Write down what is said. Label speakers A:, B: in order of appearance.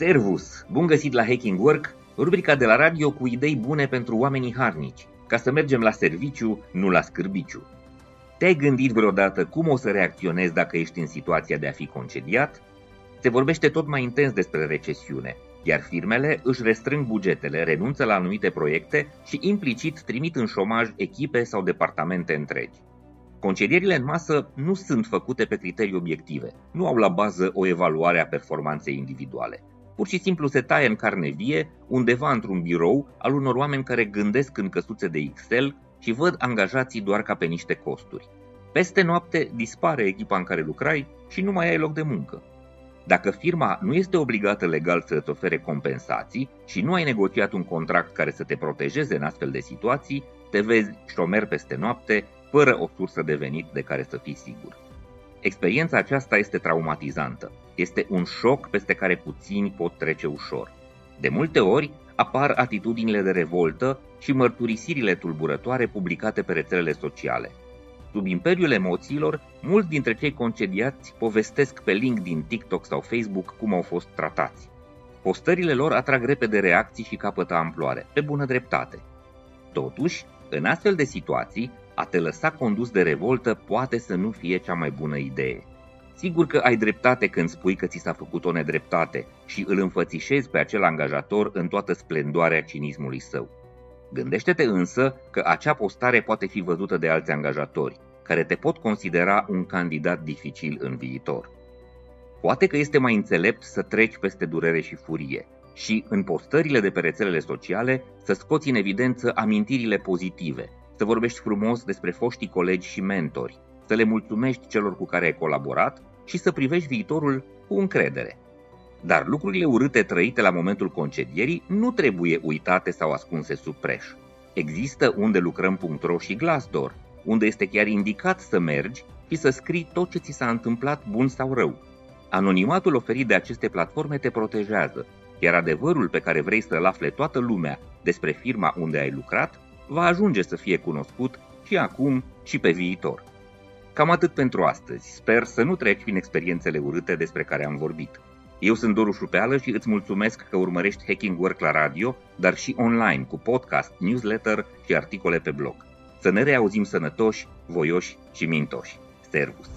A: Servus! Bun găsit la Hacking Work, rubrica de la radio cu idei bune pentru oamenii harnici, ca să mergem la serviciu, nu la scârbiciu. Te-ai gândit vreodată cum o să reacționezi dacă ești în situația de a fi concediat? Se vorbește tot mai intens despre recesiune, iar firmele își restrâng bugetele, renunță la anumite proiecte și implicit trimit în șomaj echipe sau departamente întregi. Concedierile în masă nu sunt făcute pe criterii obiective, nu au la bază o evaluare a performanței individuale. Pur și simplu se taie în carne vie, undeva într-un birou, al unor oameni care gândesc în căsuțe de Excel și văd angajații doar ca pe niște costuri. Peste noapte dispare echipa în care lucrai și nu mai ai loc de muncă. Dacă firma nu este obligată legal să îți ofere compensații și nu ai negociat un contract care să te protejeze în astfel de situații, te vezi șomer peste noapte, fără o sursă de venit de care să fii sigur. Experiența aceasta este traumatizantă. Este un șoc peste care puțini pot trece ușor. De multe ori apar atitudinile de revoltă și mărturisirile tulburătoare publicate pe rețelele sociale. Sub imperiul emoțiilor, mulți dintre cei concediați povestesc pe LinkedIn, TikTok sau Facebook cum au fost tratați. Postările lor atrag repede reacții și capătă amploare, pe bună dreptate. Totuși, în astfel de situații, a te lăsa condus de revoltă poate să nu fie cea mai bună idee. Sigur că ai dreptate când spui că ți s-a făcut o nedreptate și îl înfățișezi pe acel angajator în toată splendoarea cinismului său. Gândește-te însă că acea postare poate fi văzută de alți angajatori, care te pot considera un candidat dificil în viitor. Poate că este mai înțelept să treci peste durere și furie și, în postările de pe rețelele sociale, să scoți în evidență amintirile pozitive, să vorbești frumos despre foștii colegi și mentori, să le mulțumești celor cu care ai colaborat și să privești viitorul cu încredere. Dar lucrurile urâte trăite la momentul concedierii nu trebuie uitate sau ascunse sub preș. Există unde lucrăm.ro și Glassdoor, unde este chiar indicat să mergi și să scrii tot ce ți s-a întâmplat bun sau rău. Anonimatul oferit de aceste platforme te protejează, iar adevărul pe care vrei să-l afle toată lumea despre firma unde ai lucrat va ajunge să fie cunoscut și acum și pe viitor. Cam atât pentru astăzi. Sper să nu treci prin experiențele urâte despre care am vorbit. Eu sunt Doru Șupeală și îți mulțumesc că urmărești Hacking Work la radio, dar și online cu podcast, newsletter și articole pe blog. Să ne reauzim sănătoși, voioși și mintoși. Servus!